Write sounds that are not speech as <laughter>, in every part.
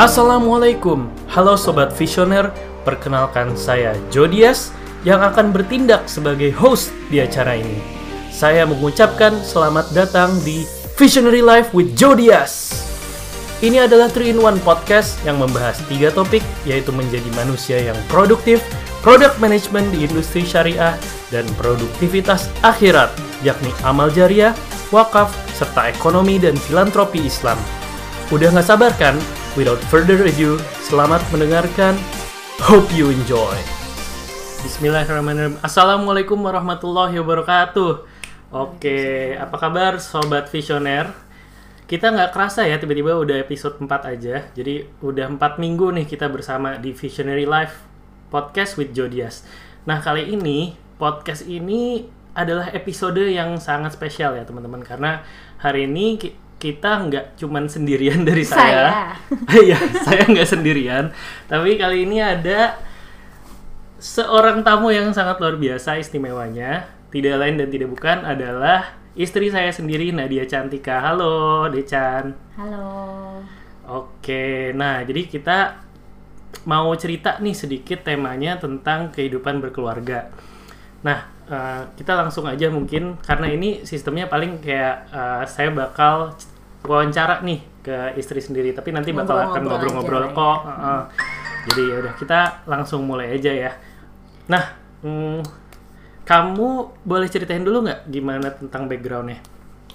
Assalamualaikum, halo sobat visioner. Perkenalkan saya Jodias yang akan bertindak sebagai host di acara ini. Saya mengucapkan selamat datang di Visionary Life with Jodias. Ini adalah 3-in-1 podcast yang membahas tiga topik, yaitu menjadi manusia yang produktif, product management di industri syariah, dan produktivitas akhirat, yakni amal jariah, wakaf, serta ekonomi dan filantropi Islam. Udah nggak sabar kan? Without further ado, selamat mendengarkan. Hope you enjoy. Bismillahirrahmanirrahim. Assalamualaikum warahmatullahi wabarakatuh. Oke, apa kabar sobat visioner? Kita nggak kerasa ya tiba-tiba udah episode 4 aja. Jadi udah 4 minggu nih kita bersama di Visionary Life Podcast with Jodias. Nah kali ini podcast ini adalah episode yang sangat spesial ya teman-teman karena hari ini kita nggak cuman sendirian <laughs> dari saya. <laughs> Iya, saya nggak sendirian. Tapi kali ini ada seorang tamu yang sangat luar biasa istimewanya. Tidak lain dan tidak bukan adalah istri saya sendiri Nadia Cantika. Halo, Decan. Halo. Oke, nah jadi kita mau cerita nih sedikit temanya tentang kehidupan berkeluarga. Nah, eh, kita langsung aja mungkin karena ini sistemnya paling kayak eh, saya bakal wawancara nih ke istri sendiri, tapi nanti bakal akan Ngobrol-ngobrol kok. ya. Heeh. Jadi ya udah kita langsung mulai aja ya. Nah, hmm, kamu boleh ceritain dulu nggak gimana tentang backgroundnya?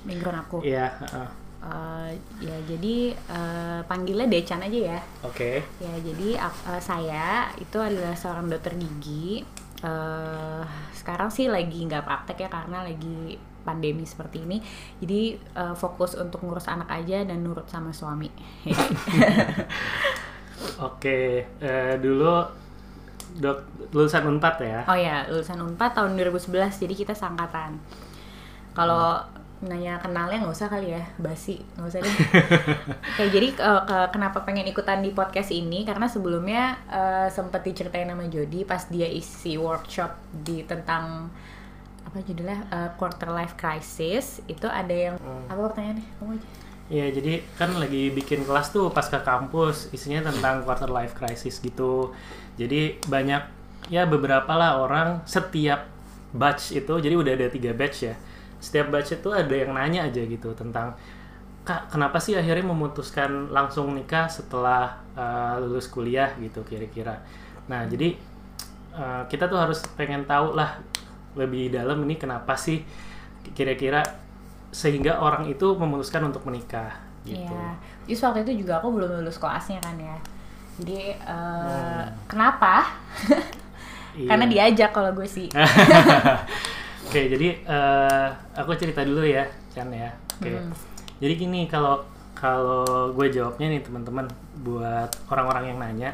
Background aku. Iya, heeh. Eh, ya jadi eh, panggilnya Decan aja ya. oke. Ya jadi eh, saya itu adalah seorang dokter gigi. Eh, sekarang sih lagi nggak praktek ya karena lagi pandemi seperti ini. Jadi eh, fokus untuk ngurus anak aja dan nurut sama suami. <laughs> Oke, eh, dulu dok lulusan Unpad ya. oh ya lulusan Unpad tahun 2011 jadi kita sangkatan. Kalau nanya kenalnya nggak usah kali ya basi nggak usah deh. <laughs> Oke, jadi ke- kenapa pengen ikutan di podcast ini? Karena sebelumnya eh, sempet diceritain sama Jody pas dia isi workshop di tentang apa judulnya Eh, quarter life crisis itu ada yang apa pertanyaannya? Kamu aja. Iya, jadi kan lagi bikin kelas tuh pas ke kampus, isinya tentang quarter life crisis gitu. Jadi banyak ya beberapa lah orang setiap batch itu, jadi udah ada tiga batch ya. Setiap batch itu ada yang nanya aja gitu tentang kak kenapa sih akhirnya memutuskan langsung nikah setelah uh, lulus kuliah gitu kira-kira. Nah jadi uh, kita tuh harus pengen tahu lah lebih dalam ini kenapa sih kira-kira sehingga orang itu memutuskan untuk menikah gitu. Iya. Just waktu itu juga aku belum lulus koasnya kan ya. Jadi eh, Hmm. kenapa? <laughs> Iya. Karena diajak kalau gue sih. <laughs> Oke, jadi eh, aku cerita dulu ya, Chan ya. Oke. Hmm. Jadi gini, kalau kalau gue jawabnya nih teman-teman buat orang-orang yang nanya.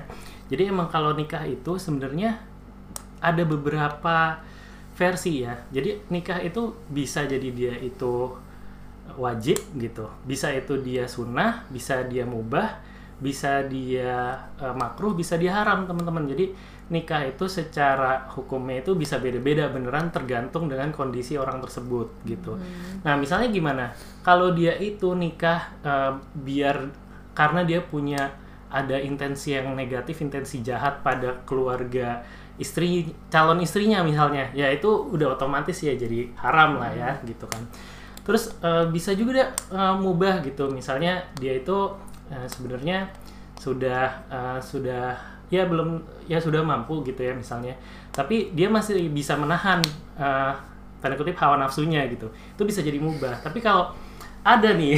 Jadi emang kalau nikah itu sebenarnya ada beberapa versi ya. Jadi nikah itu bisa jadi dia itu wajib gitu. Bisa itu dia sunnah, bisa dia mubah, bisa dia eh, makruh, bisa dia haram teman-teman. Jadi nikah itu secara hukumnya itu bisa beda-beda beneran tergantung dengan kondisi orang tersebut gitu. Nah misalnya gimana? Kalau dia itu nikah eh, biar karena dia punya ada intensi yang negatif, intensi jahat pada keluarga istri calon istrinya misalnya, ya itu udah otomatis ya jadi haram lah ya gitu kan. Terus eh, bisa juga dia eh, mubah gitu, misalnya dia itu eh, sebenarnya sudah eh, sudah ya belum ya sudah mampu gitu ya misalnya, tapi dia masih bisa menahan eh, tanda kutip hawa nafsunya gitu, itu bisa jadi mubah. Tapi kalau ada nih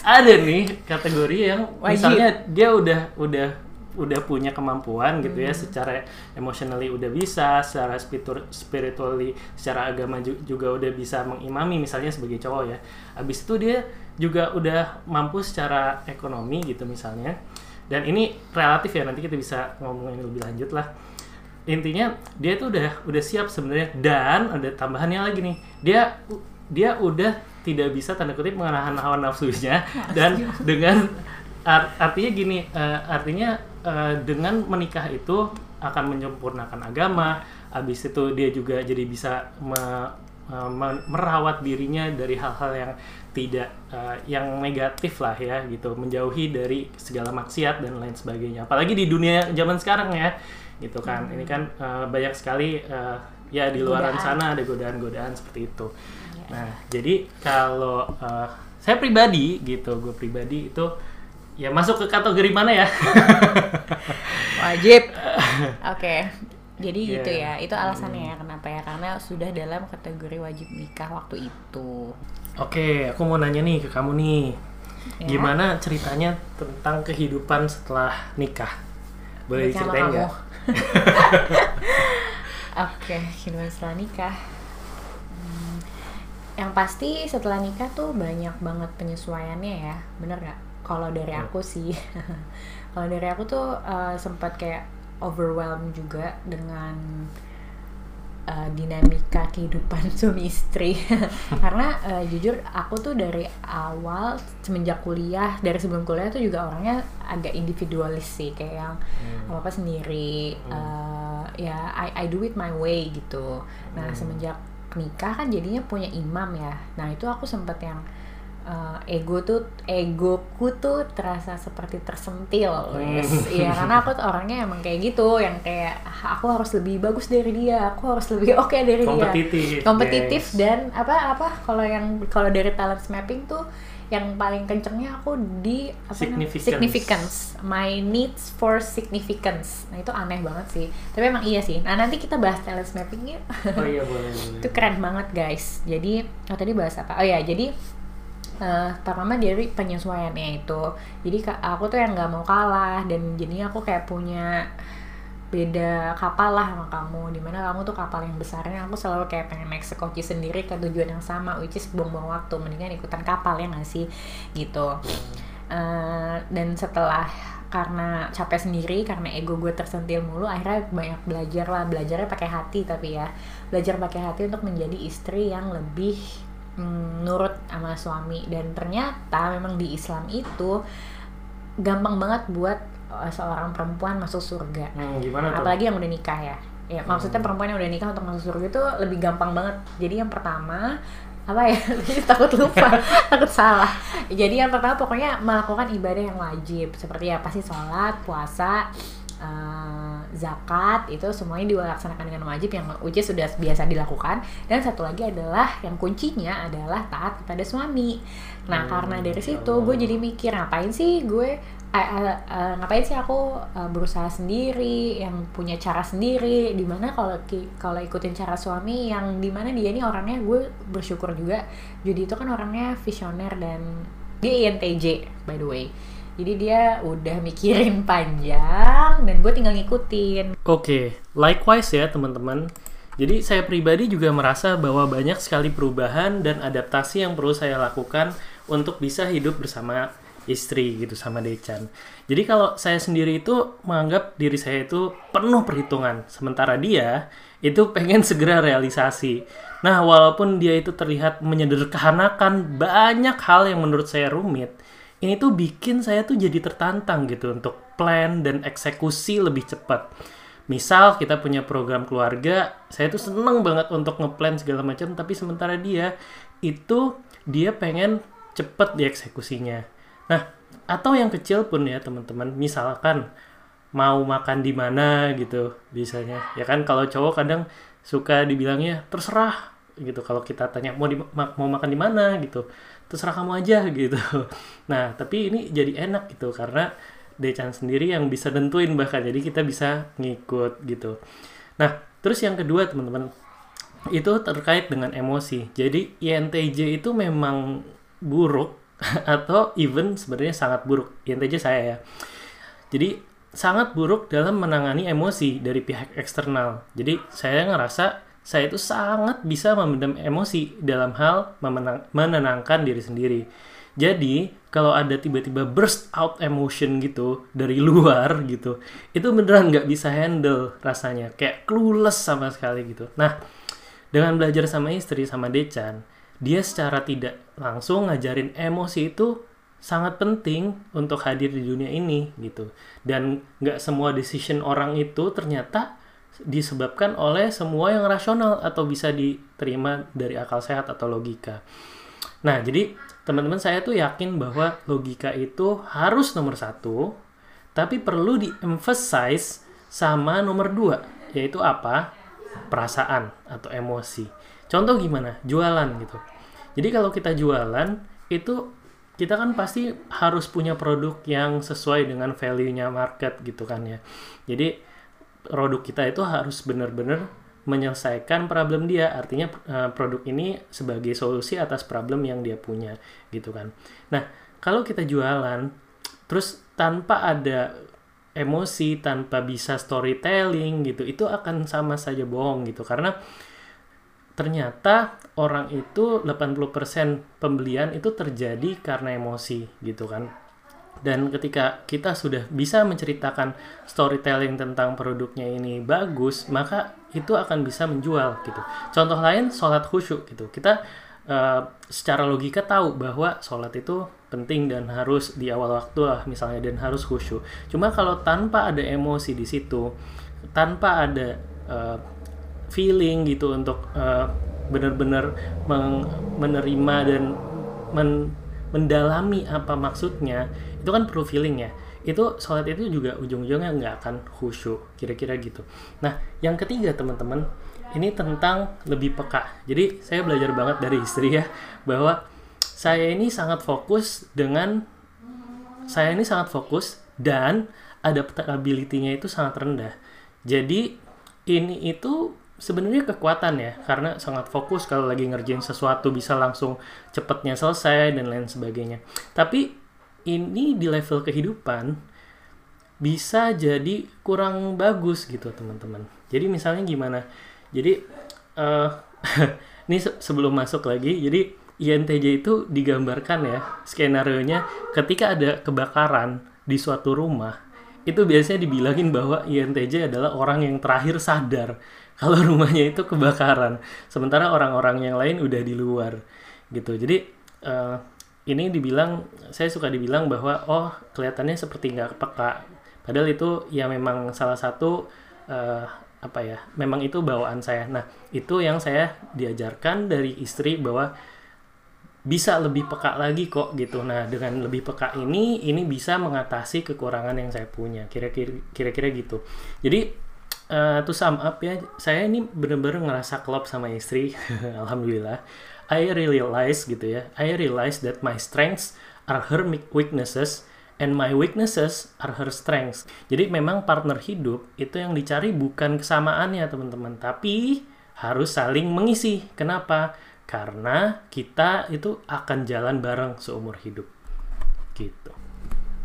ada nih kategori yang Wajib. misalnya dia udah udah udah punya kemampuan gitu ya secara emotionally udah bisa secara spiritu- spiritually secara agama ju- juga udah bisa mengimami misalnya sebagai cowok ya. Habis itu dia juga udah mampu secara ekonomi gitu misalnya. Dan ini relatif ya nanti kita bisa ngomongin lebih lanjut lah. Intinya dia tuh udah udah siap sebenarnya. Dan ada tambahannya lagi nih. Dia dia udah tidak bisa tanda kutip menahan hawa nafsunya. <laughs> Dan dengan art- artinya gini eh, artinya eh, dengan menikah itu akan menyempurnakan agama. Habis itu dia juga jadi bisa me- uh, merawat dirinya dari hal-hal yang tidak uh, yang negatif lah ya gitu. Menjauhi dari segala maksiat dan lain sebagainya. Apalagi di dunia zaman sekarang ya gitu kan. Hmm. ini kan uh, banyak sekali uh, ya di luaran sana ada godaan-godaan seperti itu. Ya. nah jadi kalau uh, saya pribadi gitu gue pribadi itu ya masuk ke kategori mana ya? <laughs> Wajib. <laughs> Oke. okay. Jadi yeah. gitu ya itu alasannya ya kenapa ya karena sudah dalam kategori wajib nikah waktu itu oke okay, aku mau nanya nih ke kamu nih ya. gimana ceritanya tentang kehidupan setelah nikah boleh diceritain nggak <laughs> Oke, okay, kehidupan setelah nikah. Hmm, yang pasti setelah nikah tuh banyak banget penyesuaiannya ya, bener gak? Kalau dari hmm. aku sih, <laughs> kalau dari aku tuh uh, sempat kayak overwhelmed juga dengan uh, dinamika kehidupan <laughs> suami istri <laughs> karena uh, jujur aku tuh dari awal semenjak kuliah dari sebelum kuliah tuh juga orangnya agak individualis sih kayak yang hmm. apa apa sendiri hmm. uh, ya I I do it my way gitu nah hmm. semenjak nikah kan jadinya punya imam ya nah itu aku sempet yang uh, ego tuh egoku tuh terasa seperti tersentil yes. Iya karena aku tuh orangnya emang kayak gitu yang kayak aku harus lebih bagus dari dia aku harus lebih <laughs> oke okay dari kompetitif. dia kompetitif yes. dan apa apa kalau yang kalau dari talent mapping tuh yang paling kencengnya aku di apa significance. significance my needs for significance nah itu aneh banget sih tapi emang iya sih nah nanti kita bahas talent mapping ya oh iya <laughs> boleh, boleh. itu keren banget guys jadi oh tadi bahas apa oh ya jadi uh, pertama dari penyesuaiannya itu. Jadi aku tuh yang nggak mau kalah dan jadinya aku kayak punya beda kapal lah sama kamu. Di mana kamu tuh kapal yang besarnya aku selalu kayak pengen naik sekoci sendiri ke tujuan yang sama which is buang-buang waktu. Mendingan ikutan kapal ya nggak sih? Gitu. Uh, dan setelah karena capek sendiri karena ego gue tersentil mulu akhirnya banyak belajar lah. Belajarnya pakai hati tapi ya. Belajar pakai hati untuk menjadi istri yang lebih mm, nurut sama suami dan ternyata memang di Islam itu gampang banget buat uh, seorang perempuan masuk surga. Hmm, gimana tuh? Apalagi yang udah nikah ya. Ya, hmm. maksudnya perempuan yang udah nikah untuk masuk surga itu lebih gampang banget. Jadi yang pertama apa ya <laughs> takut lupa <laughs> takut salah jadi yang pertama pokoknya melakukan ibadah yang wajib seperti apa sih sholat puasa uh, zakat itu semuanya dilaksanakan dengan wajib yang uji sudah biasa dilakukan. Dan satu lagi adalah yang kuncinya adalah taat kepada suami. Nah hmm, karena dari situ gue jadi mikir ngapain sih gue uh, uh, uh, ngapain sih aku uh, berusaha sendiri yang punya cara sendiri? Di mana kalau kalau ikutin cara suami yang di mana dia ini orangnya gue bersyukur juga. Jadi itu kan orangnya visioner dan dia INTJ by the way jadi dia udah mikirin panjang dan gue tinggal ngikutin. Oke, okay. likewise ya teman-teman. Jadi saya pribadi juga merasa bahwa banyak sekali perubahan dan adaptasi yang perlu saya lakukan untuk bisa hidup bersama istri gitu sama Decan. Jadi kalau saya sendiri itu menganggap diri saya itu penuh perhitungan, sementara dia itu pengen <laughs> segera realisasi. Nah, walaupun dia itu terlihat menyederhanakan banyak hal yang menurut saya rumit, ini tuh bikin saya tuh jadi tertantang gitu untuk plan dan eksekusi lebih cepat. Misal kita punya program keluarga, saya tuh seneng banget untuk ngeplan segala macam, tapi sementara dia itu dia pengen cepet dieksekusinya. Nah, atau yang kecil pun ya teman-teman, misalkan mau makan di mana gitu biasanya. Ya kan kalau cowok kadang suka dibilangnya terserah gitu kalau kita tanya mau mau makan di mana gitu terserah kamu aja <laughs> gitu. Nah tapi ini jadi enak gitu karena Decan sendiri yang bisa tentuin bahkan jadi kita bisa ngikut gitu. Nah terus yang kedua teman-teman itu terkait dengan emosi. Jadi INTJ itu memang buruk <laughs> atau even sebenarnya sangat buruk. INTJ saya ya. Jadi sangat buruk dalam menangani emosi dari pihak eksternal. Jadi saya ngerasa saya itu sangat bisa memendam emosi dalam hal memenang, menenangkan diri sendiri. Jadi, kalau ada tiba-tiba burst out emotion gitu dari <laughs> luar gitu, itu beneran nggak bisa handle rasanya. Kayak clueless sama sekali gitu. Nah, dengan belajar sama istri, sama Decan, dia secara tidak langsung ngajarin emosi itu sangat penting untuk hadir di dunia ini gitu. Dan nggak semua decision orang itu ternyata disebabkan oleh semua yang rasional atau bisa diterima dari akal sehat atau logika. Nah, jadi teman-teman saya tuh yakin bahwa logika itu harus nomor satu, tapi perlu di-emphasize sama nomor dua, yaitu apa? Perasaan atau emosi. Contoh gimana? Jualan gitu. Jadi kalau kita jualan, itu kita kan pasti harus punya produk yang sesuai dengan value-nya market gitu kan ya. Jadi produk kita itu harus benar-benar menyelesaikan problem dia. Artinya eh, produk ini sebagai solusi atas problem yang dia punya gitu kan. Nah, kalau kita jualan terus tanpa ada emosi, tanpa bisa storytelling gitu, itu akan sama saja bohong gitu karena ternyata orang itu 80% pembelian itu terjadi karena emosi gitu kan. Dan ketika kita sudah bisa menceritakan storytelling tentang produknya ini bagus, maka itu akan bisa menjual gitu. Contoh lain sholat khusyuk gitu. Kita uh, secara logika tahu bahwa sholat itu penting dan harus di awal waktu lah misalnya dan harus khusyuk. Cuma kalau tanpa ada emosi di situ, tanpa ada uh, feeling gitu untuk uh, benar-benar menerima dan men mendalami apa maksudnya itu kan perlu feeling ya. Itu sholat itu juga ujung-ujungnya nggak akan khusyuk kira-kira gitu. Nah yang ketiga teman-teman ini tentang lebih peka. Jadi saya belajar banget dari istri ya bahwa saya ini sangat fokus dengan saya ini sangat fokus dan adaptability-nya itu sangat rendah. Jadi ini itu sebenarnya kekuatan ya karena sangat fokus kalau lagi ngerjain sesuatu bisa langsung cepetnya selesai dan lain sebagainya. Tapi ini di level kehidupan bisa jadi kurang bagus gitu teman-teman. Jadi misalnya gimana? Jadi uh, <laughs> ini se sebelum masuk lagi jadi INTJ itu digambarkan ya skenario nya ketika ada kebakaran di suatu rumah itu biasanya dibilangin bahwa INTJ adalah orang yang terakhir sadar <laughs> kalau rumahnya itu kebakaran sementara orang-orang yang lain udah di luar gitu. Jadi uh, ini dibilang saya suka dibilang bahwa oh kelihatannya seperti nggak peka. Padahal itu ya memang salah satu uh, apa ya memang itu bawaan saya. Nah itu yang saya diajarkan dari istri bahwa bisa lebih peka lagi kok gitu. Nah dengan lebih peka ini ini bisa mengatasi kekurangan yang saya punya. Kira-kira kira-kira gitu. Jadi uh, to sum up ya, saya ini bener-bener ngerasa klop sama istri, <laughs> alhamdulillah. I realize gitu ya, I realize that my strengths are her weaknesses and my weaknesses are her strengths. Jadi memang partner hidup itu yang dicari bukan kesamaannya teman-teman, tapi harus saling mengisi. Kenapa? Karena kita itu akan jalan bareng seumur hidup. Gitu.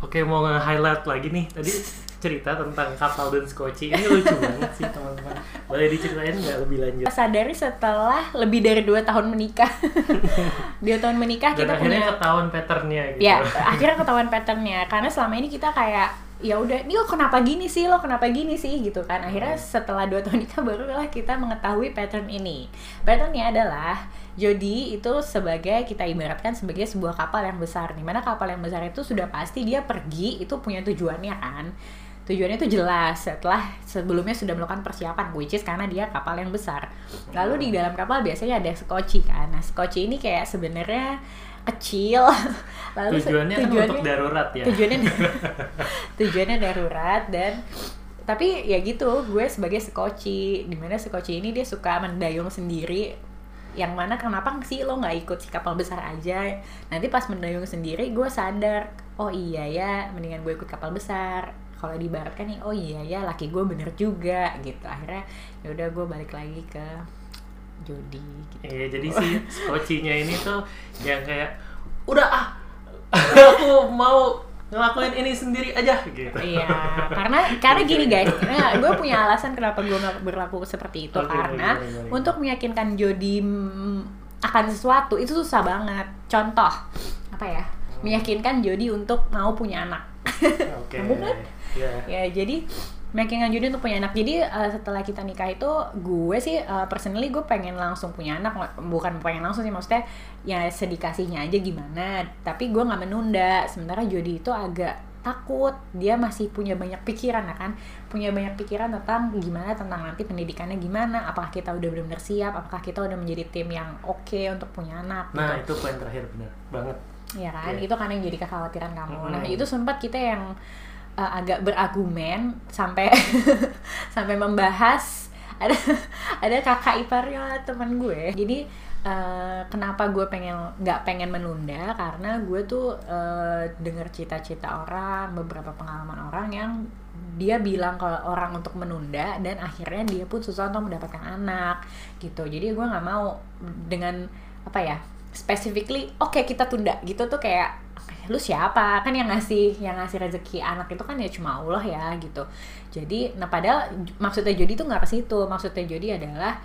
Oke, mau nge-highlight lagi nih. Tadi cerita tentang kapal dan skoci. Ini lucu banget sih teman-teman. Boleh diceritain nggak lebih lanjut? Sadari setelah lebih dari dua tahun menikah. <laughs> Dua tahun menikah dan kita akhirnya punya ketahuan patternnya gitu. Ya akhirnya ketahuan patternnya. Karena selama ini kita kayak ya udah ini lo kenapa gini sih? Lo kenapa gini sih? Gitu kan. Akhirnya setelah dua tahun nikah barulah kita mengetahui pattern ini. Patternnya adalah Jody itu sebagai kita ibaratkan sebagai sebuah kapal yang besar. Nih mana kapal yang besar itu sudah pasti dia pergi itu punya tujuannya kan tujuannya itu jelas setelah sebelumnya sudah melakukan persiapan which is karena dia kapal yang besar. Lalu di dalam kapal biasanya ada skoci kan. Nah skoci ini kayak sebenarnya kecil. <laughs> Lalu tujuannya, tujuannya kan untuk darurat ya. tujuannya <laughs> <laughs> tujuannya darurat dan tapi ya gitu gue sebagai skoci di mana skoci ini dia suka mendayung sendiri. Yang mana kenapa sih lo nggak ikut si kapal besar aja? Nanti pas mendayung sendiri gue sadar oh iya ya mendingan gue ikut kapal besar kalau dibaratkan nih oh iya ya laki gue bener juga gitu akhirnya ya udah gue balik lagi ke Jody gitu. Iya jadi si <laughs> skocinya ini tuh yang kayak udah ah <laughs> aku mau ngelakuin ini sendiri aja gitu. Iya, karena karena gini guys, <laughs> nah, gue punya alasan kenapa gue nggak berlaku seperti itu okay, karena boleh, boleh, boleh. untuk meyakinkan Jody akan sesuatu itu susah banget. Contoh apa ya? Meyakinkan Jody untuk mau punya anak. Oke. Okay yeah. ya jadi making Judi untuk punya anak. Jadi uh, setelah kita nikah itu gue sih uh, personally gue pengen langsung punya anak. Bukan pengen langsung sih maksudnya ya sedikasihnya aja gimana. Tapi gue nggak menunda. Sementara Jody itu agak takut. Dia masih punya banyak pikiran ya kan? Punya banyak pikiran tentang gimana tentang nanti pendidikannya gimana. Apakah kita udah benar-benar siap? Apakah kita udah menjadi tim yang oke untuk punya anak nah gitu. itu poin terakhir benar banget. Ya kan? Iya. itu kan yang jadi kekhawatiran kamu. Nah Mm-mm. itu sempat kita yang uh, agak berargumen sampai <laughs> sampai membahas. Ada <laughs> ada kakak iparnya teman gue. Jadi uh, kenapa gue pengen nggak pengen menunda? Karena gue tuh uh, dengar cita-cita orang beberapa pengalaman orang yang dia bilang kalau orang untuk menunda dan akhirnya dia pun susah untuk mendapatkan anak gitu. Jadi gue nggak mau dengan apa ya specifically oke kita tunda. Gitu tuh kayak lu siapa? Kan yang ngasih yang ngasih rezeki anak itu kan ya cuma Allah ya gitu. Jadi nah padahal maksudnya Jody tuh nggak ke situ. Maksudnya Jody adalah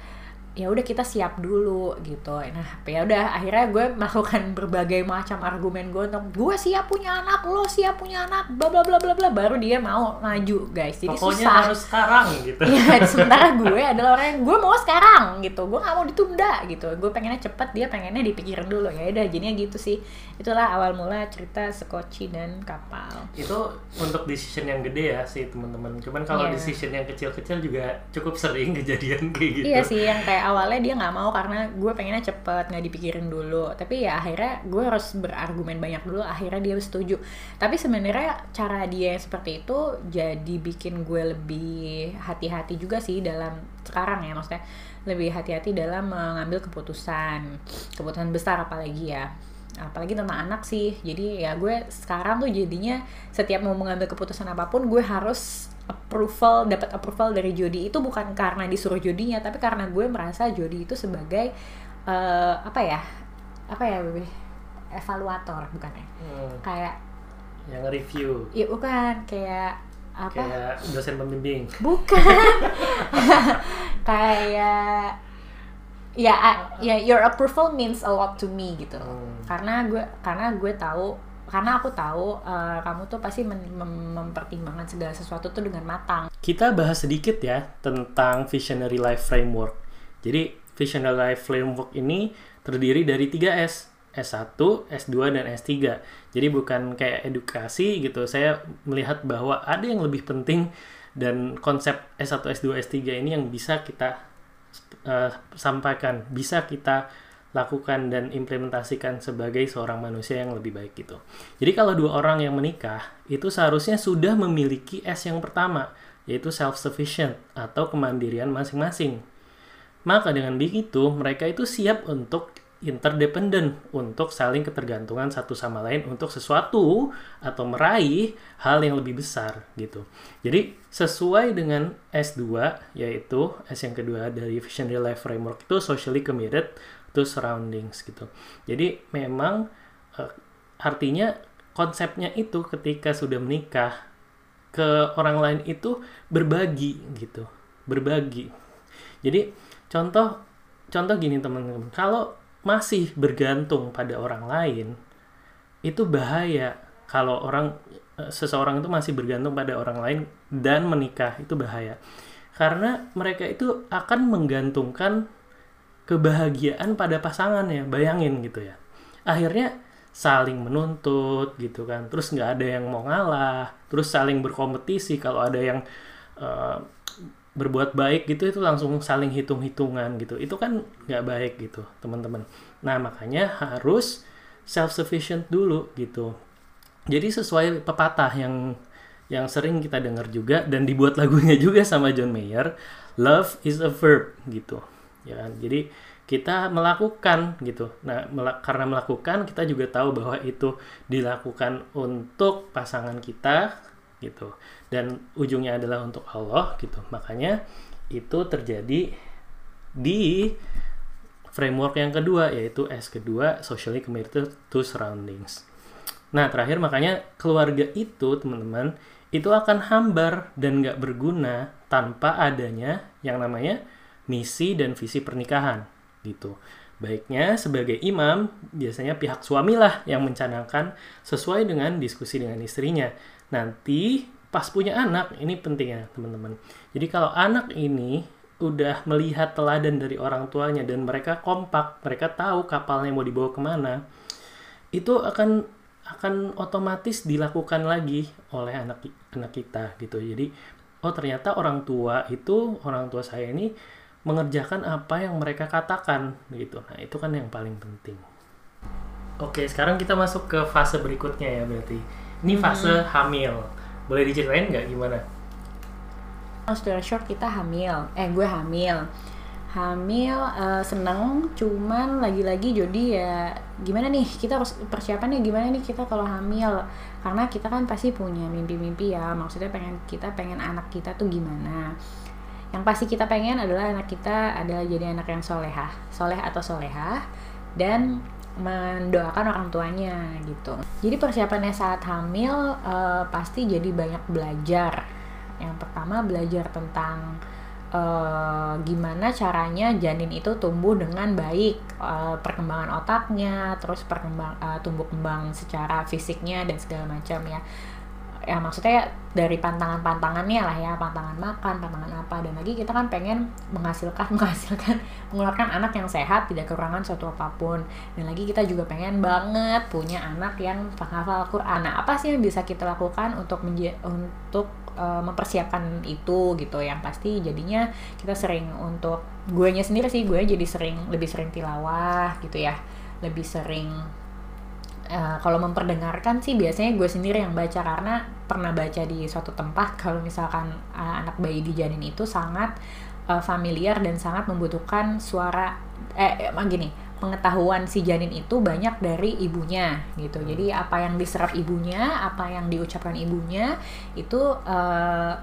ya udah kita siap dulu gitu. Nah ya udah akhirnya gue <laughs> melakukan berbagai macam argumen gue untuk gue siap punya anak lo siap punya anak bla bla bla bla bla baru dia mau maju guys. Jadi pokoknya susah. harus sekarang gitu. Iya, <laughs> sementara gue adalah orang yang gue mau sekarang gitu, gue nggak mau ditunda gitu, gue pengennya cepet, dia pengennya dipikirin dulu. Ya udah jadinya gitu sih, itulah awal mula cerita Sekoci dan kapal. itu untuk decision yang gede ya sih teman-teman. Cuman kalau Iya. decision yang kecil-kecil juga cukup sering <laughs> kejadian kayak gitu. Iya sih, yang kayak awalnya dia nggak mau karena gue pengennya cepet, nggak dipikirin dulu. Tapi ya akhirnya gue harus berargumen banyak dulu, akhirnya dia setuju. Tapi sebenarnya cara dia yang seperti itu jadi bikin gue lebih hati-hati juga sih dalam sekarang ya, maksudnya lebih hati-hati dalam mengambil keputusan, keputusan besar apalagi ya. Apalagi tentang anak sih. Jadi ya gue sekarang tuh jadinya setiap mau mengambil keputusan apa pun gue harus approval dapat approval dari Jody itu bukan karena disuruh Jodinya tapi karena gue merasa Jody itu sebagai eh, apa ya apa ya Bebe? evaluator bukan ya? Hmm, kayak yang review ya bukan kayak apa? Kayak dosen pembimbing. Bukan. <laughs> <laughs> Kayak ya ya your approval means a lot to me gitu. Hmm. karena gue karena gue tahu karena aku tahu eh, kamu tuh pasti mem- mempertimbangkan segala sesuatu tuh dengan matang kita bahas sedikit ya tentang Visionary Life Framework. Jadi Visionary Life Framework ini terdiri dari 3S, S1, S2, dan S3. Jadi bukan kayak edukasi gitu. Saya melihat bahwa ada yang lebih penting dan konsep S1, S2, S3 ini yang bisa kita eh, sampaikan, bisa kita lakukan dan implementasikan sebagai seorang manusia yang lebih baik gitu. Jadi kalau dua orang yang menikah itu seharusnya sudah memiliki S yang pertama, yaitu self-sufficient atau kemandirian masing-masing. Maka dengan begitu mereka itu siap untuk interdependent, untuk saling ketergantungan satu sama lain untuk sesuatu atau meraih hal yang lebih besar gitu. Jadi sesuai dengan S2 yaitu S yang kedua dari Visionary Life Framework itu socially committed to surroundings gitu. Jadi memang eh, artinya konsepnya itu ketika sudah menikah ke orang lain itu berbagi gitu, berbagi. Jadi contoh contoh gini teman-teman, kalau masih bergantung pada orang lain itu bahaya. Kalau orang eh, seseorang itu masih bergantung pada orang lain dan menikah itu bahaya. Karena mereka itu akan menggantungkan kebahagiaan pada pasangannya bayangin gitu ya. Akhirnya saling menuntut gitu kan terus nggak ada yang mau ngalah terus saling berkompetisi kalau ada yang eh, berbuat baik gitu itu langsung saling hitung-hitungan gitu. Itu kan nggak baik gitu teman-teman. Nah makanya harus self sufficient dulu gitu. Jadi sesuai pepatah yang yang sering kita dengar juga dan dibuat lagunya <laughs> juga sama John Mayer love is a verb gitu ya kan? Jadi kita melakukan gitu. Nah mela- karena melakukan kita juga tahu bahwa itu dilakukan untuk pasangan kita gitu. Dan ujungnya adalah untuk Allah gitu. Makanya itu terjadi di framework yang kedua yaitu S kedua socially committed to surroundings. Nah terakhir makanya keluarga itu teman-teman itu akan hambar dan nggak berguna tanpa adanya yang namanya misi dan visi pernikahan gitu. Baiknya sebagai imam, biasanya pihak suami lah yang mencanangkan sesuai dengan diskusi dengan istrinya. Nanti pas punya anak, ini penting ya teman-teman. Jadi kalau anak ini udah melihat teladan dari orang tuanya dan mereka kompak, mereka tahu kapalnya mau dibawa ke mana, itu akan akan otomatis dilakukan lagi oleh anak anak kita gitu. Jadi oh ternyata orang tua itu orang tua saya ini mengerjakan apa yang mereka katakan gitu. Nah, itu kan yang paling penting. Oke, sekarang kita masuk ke fase berikutnya ya berarti. Ini fase hamil. Boleh diceritain nggak gimana? Long story short kita hamil, eh gue hamil hamil eh, seneng cuman lagi-lagi jadi ya gimana nih kita harus persiapannya gimana nih kita kalau hamil karena kita kan pasti punya mimpi-mimpi ya maksudnya pengen kita pengen anak kita tuh gimana yang pasti kita pengen adalah anak kita adalah jadi anak yang solehah soleh atau solehah dan mendoakan orang tuanya gitu. Jadi persiapannya saat hamil eh, pasti jadi banyak belajar. Yang pertama belajar tentang eh, gimana caranya janin itu tumbuh dengan baik. Eh, perkembangan otaknya terus perkembang eh, tumbuh kembang secara fisiknya dan segala macam ya ya maksudnya dari pantangan-pantangannya lah ya pantangan makan pantangan apa. Dan lagi kita kan pengen menghasilkan <laughs> menghasilkan mengeluarkan anak yang sehat tidak kekurangan suatu apa pun. Dan lagi kita juga pengen banget punya anak yang penghafal Al-Quran. Nah apa sih yang bisa kita lakukan untuk untuk eh, mempersiapkan itu gitu? Yang pasti jadinya kita sering untuk gue nya sendiri sih gue jadi sering lebih sering tilawah gitu ya. Lebih sering Eh, kalau memperdengarkan sih biasanya gue sendiri yang baca. Karena pernah baca di suatu tempat kalau misalkan eh, anak bayi di janin itu sangat eh, familiar dan sangat membutuhkan suara eh emang gini pengetahuan si janin itu banyak dari ibunya gitu. Jadi apa yang diserap ibunya apa yang diucapkan ibunya itu eh,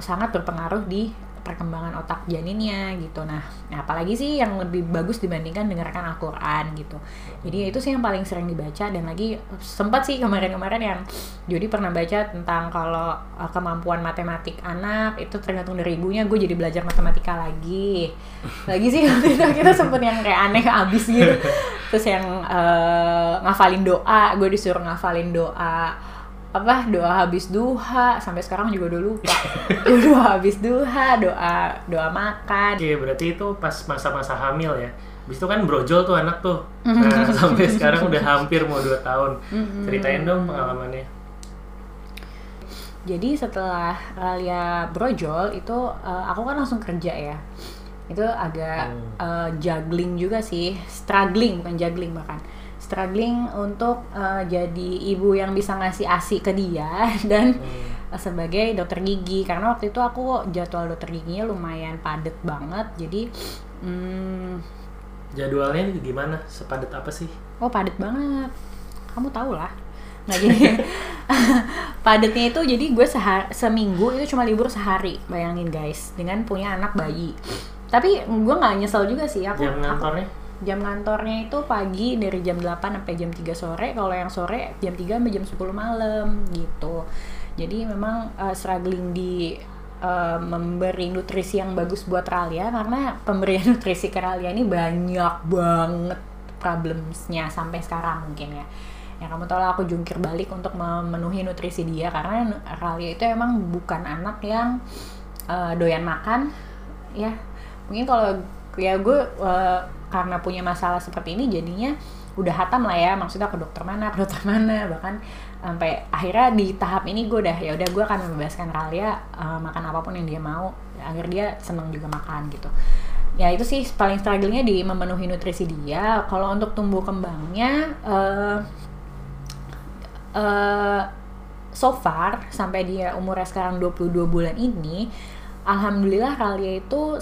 sangat berpengaruh di perkembangan otak janinnya gitu. Nah, nah apalagi sih yang lebih bagus dibandingkan dengarkan Al-Quran gitu. Jadi itu sih yang paling sering dibaca dan lagi sempat sih kemarin-kemarin yang Jody pernah baca tentang kalau uh, kemampuan matematik anak itu tergantung dari ibunya gue jadi belajar matematika lagi. <laughs> Lagi sih itu kita sempet yang kayak aneh abis gitu. Terus yang uh, ngafalin doa gue disuruh ngafalin doa apa doa habis duha sampai sekarang juga udah lupa <laughs> doa habis duha doa doa makan Oke, berarti itu pas masa-masa hamil ya. Habis itu kan brojol tuh anak tuh. Nah, <laughs> sampai sekarang udah hampir mau 2 tahun. Ceritain dong pengalamannya. jadi setelah Ralia brojol itu eh, aku kan langsung kerja ya itu agak eh, juggling juga sih struggling bukan juggling bahkan struggling untuk eh, jadi ibu yang bisa ngasih asi ke dia <laughs> dan Hmm. sebagai dokter gigi karena waktu itu aku jadwal dokter giginya lumayan padet banget jadi hmm, Jadwalnya gimana? Sepadat apa sih? Oh padet banget, kamu tahu lah. Nah jadi <laughs> padatnya itu jadi gue sehar seminggu itu cuma libur sehari, bayangin guys, dengan punya anak bayi. Tapi gue nggak nyesel juga sih aku. Jam aku- ngantornya? Jam kantornya itu pagi dari jam 8 sampai jam 3 sore. Kalau yang sore jam 3 sampai jam 10 malam gitu. Jadi memang uh, struggling di uh, memberi nutrisi yang bagus buat Ralia karena pemberian <laughs> nutrisi ke Ralia ini banyak banget problemsnya sampai sekarang mungkin ya. Ya kamu tahu lah aku jungkir balik untuk memenuhi nutrisi dia karena Ralia itu emang bukan anak yang uh, doyan makan ya. Mungkin kalau ya gue uh, karena punya masalah seperti ini jadinya udah hatam lah ya. Maksudnya ke dokter mana ke dokter mana bahkan sampai akhirnya di tahap ini gue udah ya udah gue akan membebaskan Ralia uh, makan apa pun yang dia mau. Agar dia seneng juga makan gitu. Ya itu sih paling struggle-nya di memenuhi nutrisi dia. Kalau untuk tumbuh kembangnya eh eh, so far sampai dia umurnya sekarang 22 bulan ini alhamdulillah Ralia itu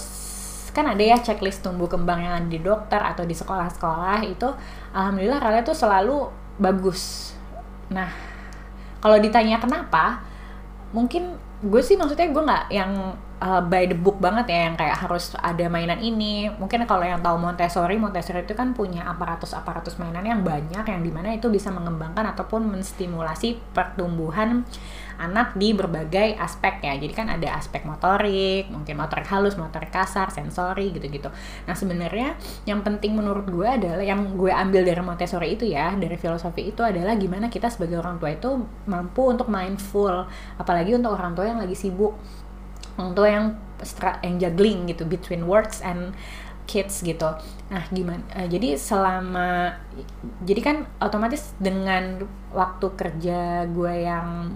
kan ada ya checklist tumbuh kembang yang ada di dokter atau di sekolah-sekolah itu alhamdulillah Ralia tuh selalu bagus. Nah kalau ditanya kenapa mungkin gue sih maksudnya gue nggak yang uh, by the book banget ya yang kayak harus ada mainan ini. Mungkin kalau yang tahu Montessori Montessori itu kan punya aparatus aparatus mainan yang banyak yang di mana itu bisa mengembangkan ataupun menstimulasi pertumbuhan anak di berbagai aspek ya. Jadi kan ada aspek motorik mungkin motorik halus motorik kasar sensori gitu-gitu. Nah sebenarnya yang penting menurut gue adalah yang gue ambil dari Montessori itu ya dari filosofi itu adalah gimana kita sebagai orang tua itu mampu untuk mindful apalagi untuk orang tua yang lagi sibuk orang tua yang yang juggling gitu between works and kids gitu. Nah, gimana? uh, jadi selama jadi kan otomatis dengan waktu kerja gue yang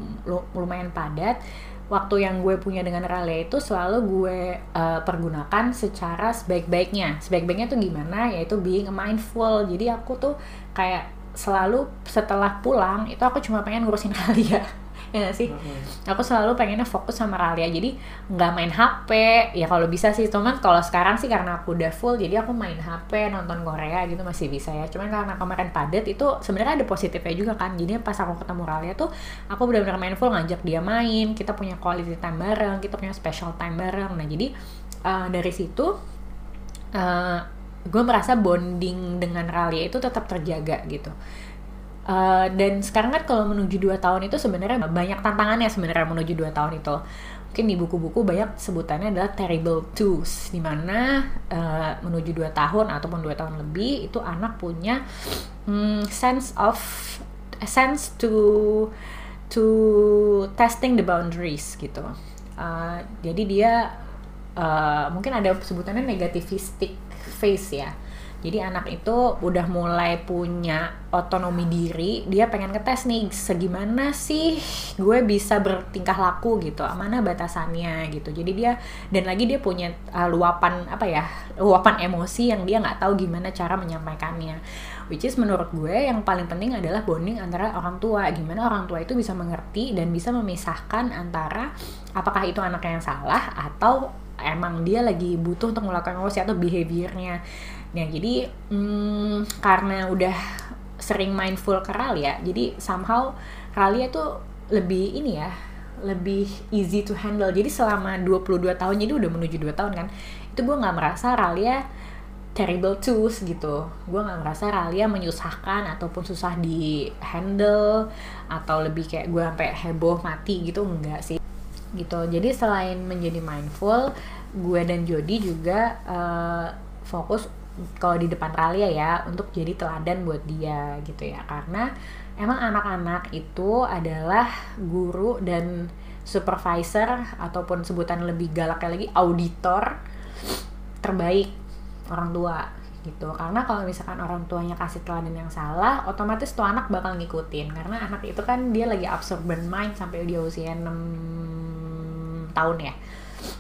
lumayan padat, waktu yang gue punya dengan Rale itu selalu gue uh, pergunakan secara sebaik-baiknya. Sebaik-baiknya tuh gimana? Yaitu being mindful. Jadi aku tuh kayak selalu setelah pulang itu aku cuma pengen ngurusin <laughs> Ralia ya gak sih? Mm-hmm. aku selalu pengennya fokus sama Ralia jadi nggak main HP ya kalau bisa sih cuman kalau sekarang sih karena aku udah full jadi aku main HP nonton Korea gitu masih bisa ya. Cuman karena kemarin padat itu sebenarnya ada positifnya juga kan. Jadi pas aku ketemu Ralia tuh aku benar-benar main full ngajak dia main kita punya quality time bareng kita punya special time bareng. Nah jadi uh, dari situ uh, gue merasa bonding dengan Ralia itu tetap terjaga gitu uh, dan sekarang kan kalau menuju dua tahun itu sebenarnya banyak tantangannya sebenarnya menuju dua tahun itu. Mungkin di buku-buku banyak sebutannya adalah terrible twos di mana uh, menuju dua tahun ataupun dua tahun lebih itu anak punya um, sense of sense to to testing the boundaries gitu. Uh, jadi dia uh, mungkin ada sebutannya negativistic face ya jadi anak itu udah mulai punya otonomi diri, dia pengen ngetes nih segimana sih gue bisa bertingkah laku gitu, mana batasannya gitu. Jadi dia dan lagi dia punya uh, luapan apa ya, luapan emosi yang dia nggak tahu gimana cara menyampaikannya. Which is menurut gue yang paling penting adalah bonding antara orang tua. Gimana orang tua itu bisa mengerti dan bisa memisahkan antara apakah itu anak yang salah atau emang dia lagi butuh untuk melakukan emosi atau behaviornya nah jadi hmm, karena udah sering mindful ke Ralia jadi somehow Ralia tuh lebih ini ya lebih easy to handle. Jadi selama 22 tahun jadi udah menuju 2 tahun kan itu gue nggak merasa Ralia terrible tools gitu. Gue nggak merasa Ralia menyusahkan ataupun susah di handle atau lebih kayak gue sampai heboh mati gitu enggak sih. Gitu. Jadi selain menjadi mindful gue dan Jody juga uh, fokus kalau di depan Ralia ya untuk jadi teladan buat dia gitu ya. Karena emang anak-anak itu adalah guru dan supervisor ataupun sebutan lebih galaknya lagi auditor terbaik orang tua gitu. Karena kalau misalkan orang tuanya kasih teladan yang salah otomatis tuh anak bakal ngikutin. Karena anak itu kan dia lagi absorbent mind sampai dia usia 6 tahun ya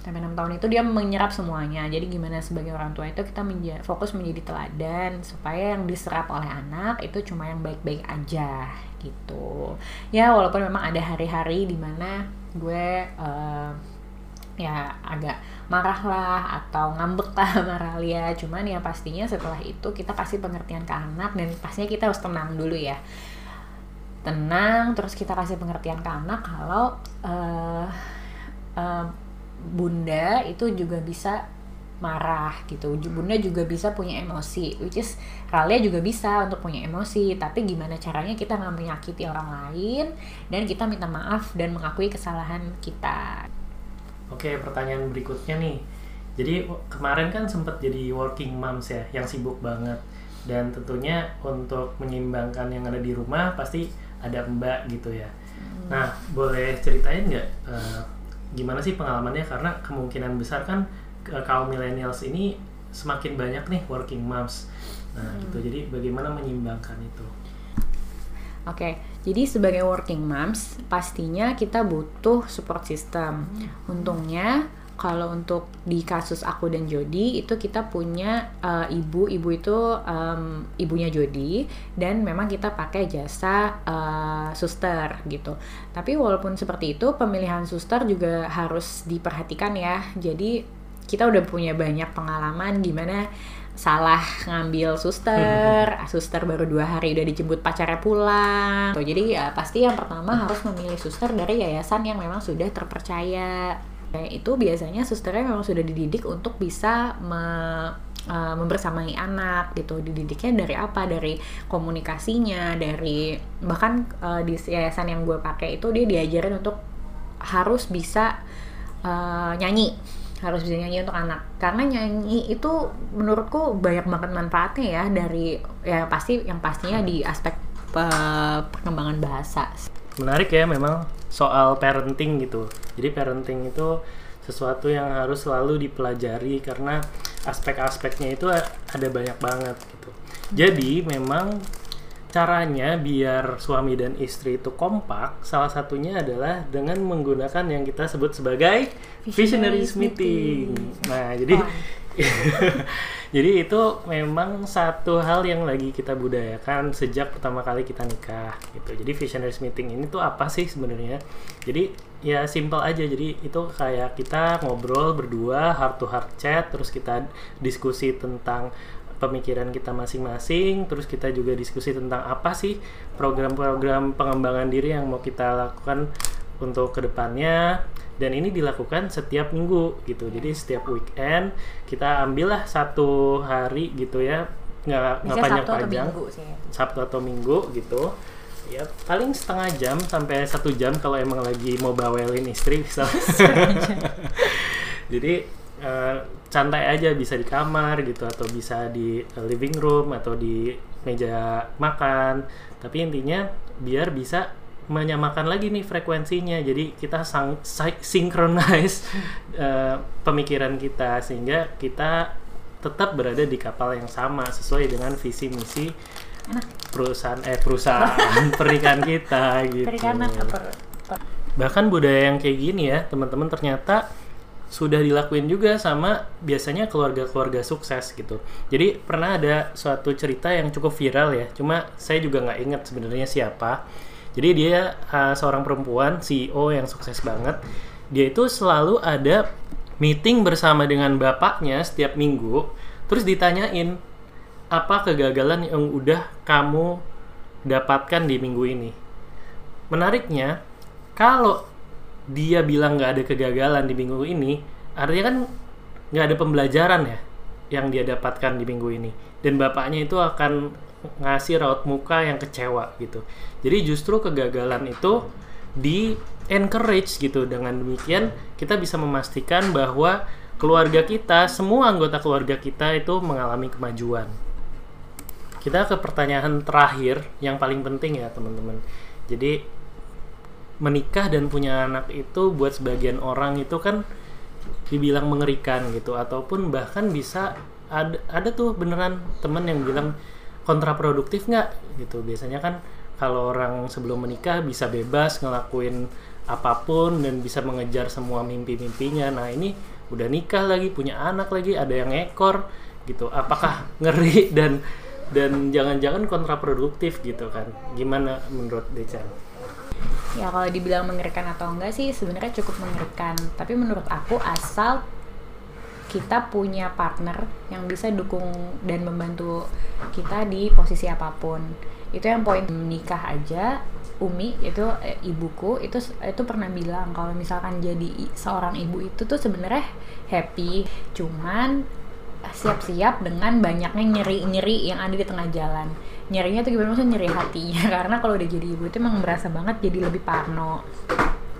sampai enam tahun itu dia menyerap semuanya. Jadi gimana sebagai orang tua itu kita menja fokus menjadi teladan supaya yang diserap oleh anak itu cuma yang baik-baik aja gitu. Ya walaupun memang ada hari-hari di mana gue uh, ya agak marah lah atau ngambek lah <laughs> sama Ralia. Cuman ya pastinya setelah itu kita kasih pengertian ke anak dan pastinya kita harus tenang dulu ya. Tenang terus kita kasih pengertian ke anak kalau uh, uh, bunda itu juga bisa marah gitu. Bunda juga bisa punya emosi which is Ralia juga bisa untuk punya emosi. Tapi gimana caranya kita nggak menyakiti orang lain dan kita minta maaf dan mengakui kesalahan kita? Oke pertanyaan berikutnya nih. Jadi kemarin kan sempat jadi working moms ya yang sibuk banget. Dan tentunya untuk menyeimbangkan yang ada di rumah pasti ada mbak gitu ya. Hmm. nah boleh ceritain nggak uh, gimana sih pengalamannya karena kemungkinan besar kan kaum millennials ini semakin banyak nih working moms nah hmm. gitu jadi bagaimana menyimbangkan itu oke okay. jadi sebagai working moms pastinya kita butuh support system hmm. untungnya kalau untuk di kasus aku dan Jody itu kita punya uh, ibu. Ibu itu um, ibunya Jody dan memang kita pakai jasa uh, suster gitu. Tapi walaupun seperti itu pemilihan suster juga harus diperhatikan ya. Jadi kita udah punya banyak pengalaman gimana salah ngambil suster, <laughs> suster baru dua hari udah dijemput pacarnya pulang. Jadi ya pasti yang pertama harus memilih suster dari yayasan yang memang sudah terpercaya itu biasanya susternya memang sudah dididik untuk bisa me, uh, membersamai anak gitu. Dididiknya dari apa? Dari komunikasinya dari bahkan uh, di yayasan yang gue pakai itu dia diajarin untuk harus bisa uh, nyanyi. Harus bisa nyanyi untuk anak. Karena nyanyi itu menurutku banyak banget manfaatnya ya dari ya pasti yang pastinya di aspek uh, perkembangan bahasa menarik ya memang soal parenting gitu. Jadi parenting itu sesuatu yang harus selalu dipelajari karena aspek-aspeknya itu ada banyak banget gitu. Jadi memang caranya biar suami dan istri itu kompak salah satunya adalah dengan menggunakan yang kita sebut sebagai visionaries meeting. Nah, jadi <laughs> jadi itu memang satu hal yang lagi kita budayakan sejak pertama kali kita nikah gitu. Jadi visionaries meeting ini tuh apa sih sebenarnya? Jadi ya simple aja. Jadi itu kayak kita ngobrol berdua heart to heart chat terus kita diskusi tentang pemikiran kita masing-masing, terus kita juga diskusi tentang apa sih program-program pengembangan diri yang mau kita lakukan untuk ke depannya dan ini dilakukan setiap minggu gitu. Jadi setiap weekend kita ambillah satu hari gitu ya. Nggak nggak panjang-panjang Sabtu atau Minggu gitu. Ya paling setengah jam sampai satu jam kalau emang lagi mau bawelin istri bisa. <laughs> Jadi uh, santai aja bisa di kamar gitu atau bisa di living room atau di meja makan. Tapi intinya biar bisa menyamakan lagi nih frekuensinya. Jadi kita sang synchronize uh, <laughs> pemikiran kita sehingga kita tetap berada di kapal yang sama sesuai dengan visi misi perusahaan eh perusahaan <laughs> pernikahan kita gitu. Bahkan budaya yang kayak gini ya teman-teman ternyata sudah dilakuin juga sama biasanya keluarga-keluarga sukses gitu. Jadi pernah ada suatu cerita yang cukup viral ya, cuma saya juga nggak ingat sebenarnya siapa. Jadi dia uh, seorang perempuan CEO yang sukses banget. Dia itu selalu ada meeting bersama dengan bapaknya setiap minggu, terus ditanyain apa kegagalan yang udah kamu dapatkan di minggu ini. Menariknya, kalau dia bilang nggak ada kegagalan di minggu ini artinya kan nggak ada pembelajaran ya yang dia dapatkan di minggu ini dan bapaknya itu akan ngasih raut muka yang kecewa gitu. Jadi justru kegagalan itu di encourage gitu. Dengan demikian kita bisa memastikan bahwa keluarga kita semua anggota keluarga kita itu mengalami kemajuan. Kita ke pertanyaan terakhir yang paling penting ya teman-teman. Jadi menikah dan punya anak itu buat sebagian orang itu kan dibilang mengerikan gitu. Ataupun bahkan bisa ada ada tuh beneran temen yang bilang kontraproduktif nggak? Gitu. Biasanya kan kalau orang sebelum menikah bisa bebas ngelakuin apa pun dan bisa mengejar semua mimpi-mimpinya. Nah ini udah nikah lagi punya anak lagi ada yang ekor gitu. Apakah <laughs> ngeri dan dan jangan-jangan kontraproduktif gitu kan? Gimana menurut Decan? ya kalau dibilang mengerikan atau enggak sih sebenarnya cukup mengerikan. Tapi menurut aku asal kita punya partner yang bisa dukung dan membantu kita di posisi apa pun. Itu yang poin. Menikah aja Umi itu e, ibuku itu itu pernah bilang kalau misalkan jadi seorang ibu itu tuh sebenarnya happy. Cuman siap-siap dengan banyaknya nyeri-nyeri yang ada di tengah jalan. Nyerinya tuh gimana? Maksudnya nyeri hatinya. <laughs> Karena kalau udah jadi ibu itu emang berasa banget jadi lebih parno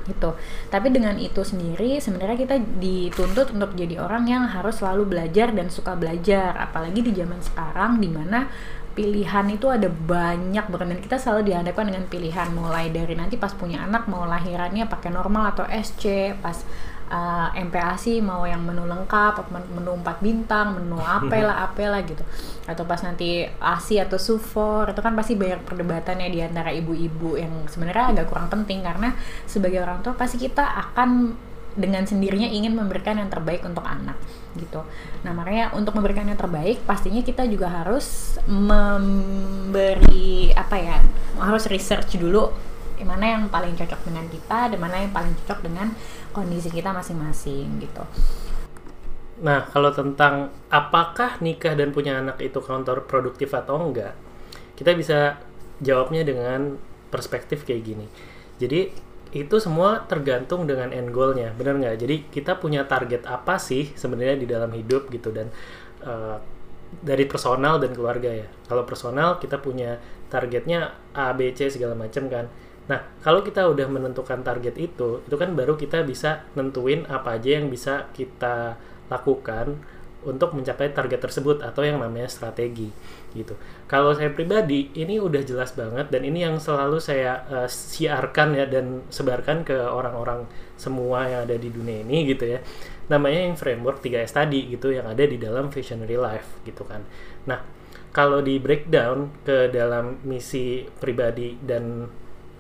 gitu. Tapi dengan itu sendiri sebenarnya kita dituntut untuk jadi orang yang harus selalu belajar dan suka belajar. Apalagi di zaman sekarang di mana pilihan itu ada banyak banget. Dan kita selalu dihadapkan dengan pilihan. Mulai dari nanti pas punya anak mau lahirannya pakai normal atau SC pas uh, MPASI mau yang menu lengkap, menu empat bintang, menu <laughs> apela apela gitu. Atau pas nanti ASI atau SUFOR itu kan pasti banyak perdebatannya di antara ibu-ibu yang sebenarnya agak kurang penting karena sebagai orang tua pasti kita akan dengan sendirinya ingin memberikan yang terbaik untuk anak gitu. Nah makanya untuk memberikan yang terbaik pastinya kita juga harus memberi apa ya harus research dulu mana yang paling cocok dengan kita dan mana yang paling cocok dengan kondisi kita masing-masing gitu. Nah, kalau tentang apakah nikah dan punya anak itu counter produktif atau enggak, kita bisa jawabnya dengan perspektif kayak gini. Jadi itu semua tergantung dengan end goalnya, benar nggak? Jadi kita punya target apa sih sebenarnya di dalam hidup gitu dan uh, dari personal dan keluarga ya. Kalau personal kita punya targetnya A, B, C segala macam kan. Nah, kalau kita udah menentukan target itu, itu kan baru kita bisa nentuin apa aja yang bisa kita lakukan untuk mencapai target tersebut atau yang namanya strategi gitu. Kalau saya pribadi ini udah jelas banget dan ini yang selalu saya uh, siarkan ya dan sebarkan ke orang-orang semua yang ada di dunia ini gitu ya. Namanya yang framework 3S tadi gitu yang ada di dalam Visionary Life gitu kan. Nah, kalau di breakdown ke dalam misi pribadi dan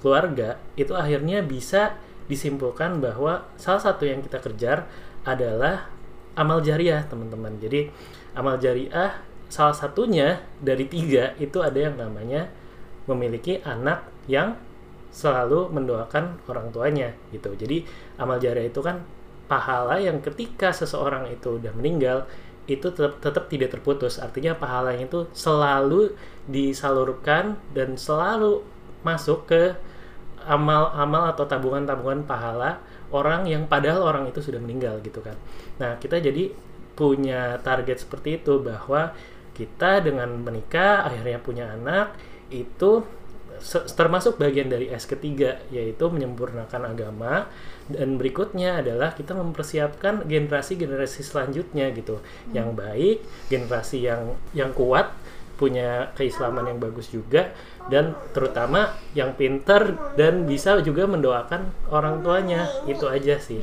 keluarga itu akhirnya bisa disimpulkan bahwa salah satu yang kita kejar adalah amal jariah teman-teman. Jadi amal jariah salah satunya dari tiga itu ada yang namanya memiliki anak yang selalu mendoakan orang tuanya gitu. Jadi amal jariah itu kan pahala yang ketika seseorang itu udah meninggal itu tetap, tetap tidak terputus. Artinya pahalanya itu selalu disalurkan dan selalu masuk ke amal-amal atau tabungan-tabungan pahala orang yang padahal orang itu sudah meninggal gitu kan. Nah, kita jadi punya target seperti itu bahwa kita dengan menikah akhirnya punya anak itu termasuk bagian dari S ketiga yaitu menyempurnakan agama dan berikutnya adalah kita mempersiapkan generasi-generasi selanjutnya gitu hmm. yang baik generasi yang yang kuat punya keislaman yang bagus juga dan terutama yang pinter dan bisa juga mendoakan orang tuanya. Itu aja sih.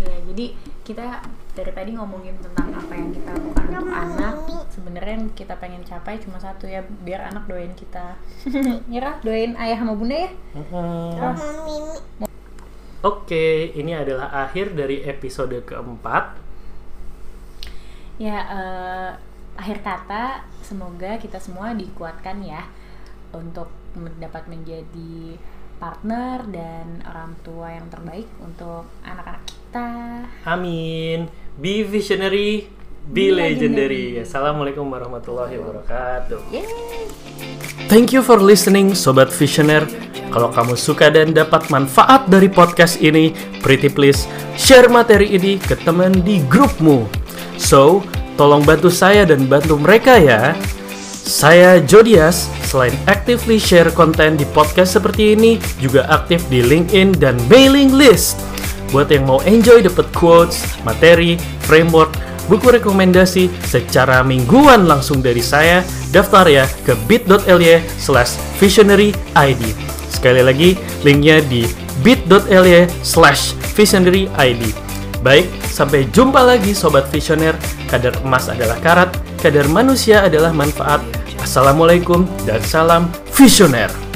Ya jadi kita dari tadi ngomongin tentang apa yang kita lakukan untuk anak. Sebenarnya yang kita pengen capai cuma satu ya biar anak doain kita. <laughs> Nyerah doain ayah sama bunda ya? Oke, ini adalah akhir dari episode keempat. Ya, uh, akhir kata semoga kita semua dikuatkan ya untuk dapat menjadi partner dan orang tua yang terbaik untuk anak-anak kita. Amin. Be visionary, be, be legendary. legendary. Assalamualaikum warahmatullahi wabarakatuh. Yay. Thank you for listening, sobat visioner. Kalau kamu suka dan dapat manfaat dari podcast ini, pretty please share materi ini ke teman di grupmu. So, tolong bantu saya dan bantu mereka ya. Saya Jodias, selain actively share konten di podcast seperti ini, juga aktif di LinkedIn dan mailing list. Buat yang mau enjoy dapat quotes, materi, framework, buku rekomendasi secara mingguan langsung dari saya, daftar ya ke bit.ly slash visionary ID. Sekali lagi, linknya di bit.ly slash visionary ID. Baik, sampai jumpa lagi Sobat Visioner. Kadar emas adalah karat, kadar manusia adalah manfaat. Assalamualaikum dan salam visioner.